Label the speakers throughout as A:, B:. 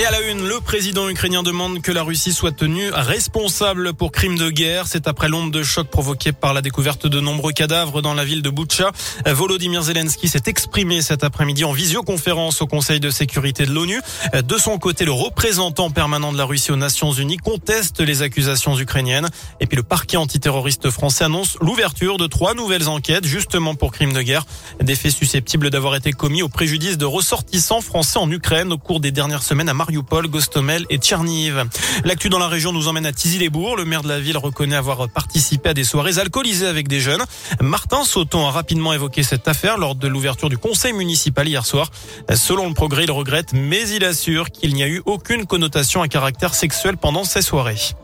A: Et à la une, le président ukrainien demande que la Russie soit tenue responsable pour crimes de guerre. C'est après l'onde de choc provoquée par la découverte de nombreux cadavres dans la ville de Boutcha. Volodymyr Zelensky s'est exprimé cet après-midi en visioconférence au Conseil de sécurité de l'ONU. De son côté, le représentant permanent de la Russie aux Nations Unies conteste les accusations ukrainiennes. Et puis le parquet antiterroriste français annonce l'ouverture de trois nouvelles enquêtes justement pour crimes de guerre. Des faits susceptibles d'avoir été commis au préjudice de ressortissants français en Ukraine au cours des dernières semaines à Mariupol, Gostomel et Tcherniv. L'actu dans la région nous emmène à Tizy-les-Bourgs. Le maire de la ville reconnaît avoir participé à des soirées alcoolisées avec des jeunes. Martin Sauton a rapidement évoqué cette affaire lors de l'ouverture du conseil municipal hier soir. Selon le progrès, il regrette, mais il assure qu'il n'y a eu aucune connotation à caractère sexuel pendant ces soirées.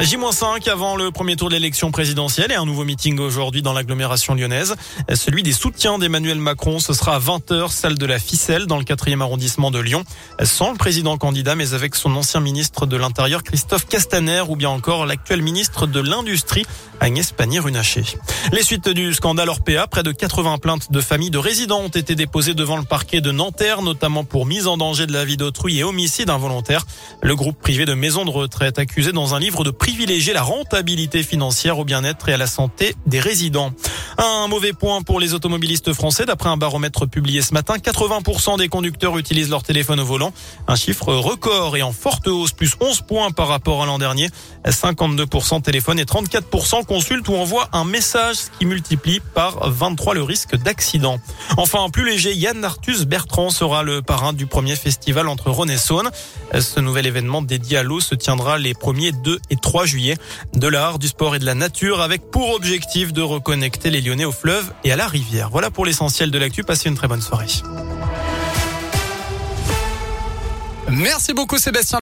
A: J-5 avant le premier tour de l'élection présidentielle et un nouveau meeting aujourd'hui dans l'agglomération lyonnaise. Celui des soutiens d'Emmanuel Macron, ce sera à 20h, salle de la Ficelle dans le 4e arrondissement de Lyon. Sans le président candidat, mais avec son ancien ministre de l'Intérieur, Christophe Castaner, ou bien encore l'actuel ministre de l'Industrie, Agnès Pannier-Runacher. Les suites du scandale Orpea, près de 80 plaintes de familles de résidents ont été déposées devant le parquet de Nanterre, notamment pour mise en danger de la vie d'autrui et homicide involontaire. Le groupe privé de maisons de retraite accusé dans un livre de privilégier la rentabilité financière au bien-être et à la santé des résidents. Un mauvais point pour les automobilistes français. D'après un baromètre publié ce matin, 80% des conducteurs utilisent leur téléphone au volant. Un chiffre record et en forte hausse, plus 11 points par rapport à l'an dernier. 52% téléphone et 34% consultent ou envoient un message, ce qui multiplie par 23 le risque d'accident. Enfin, plus léger, Yann Arthus Bertrand sera le parrain du premier festival entre Rhône et Saône. Ce nouvel événement dédié à l'eau se tiendra les 1er, 2 et 3 juillet. De l'art, du sport et de la nature avec pour objectif de reconnecter les Au fleuve et à la rivière. Voilà pour l'essentiel de l'actu. Passez une très bonne soirée.
B: Merci beaucoup Sébastien.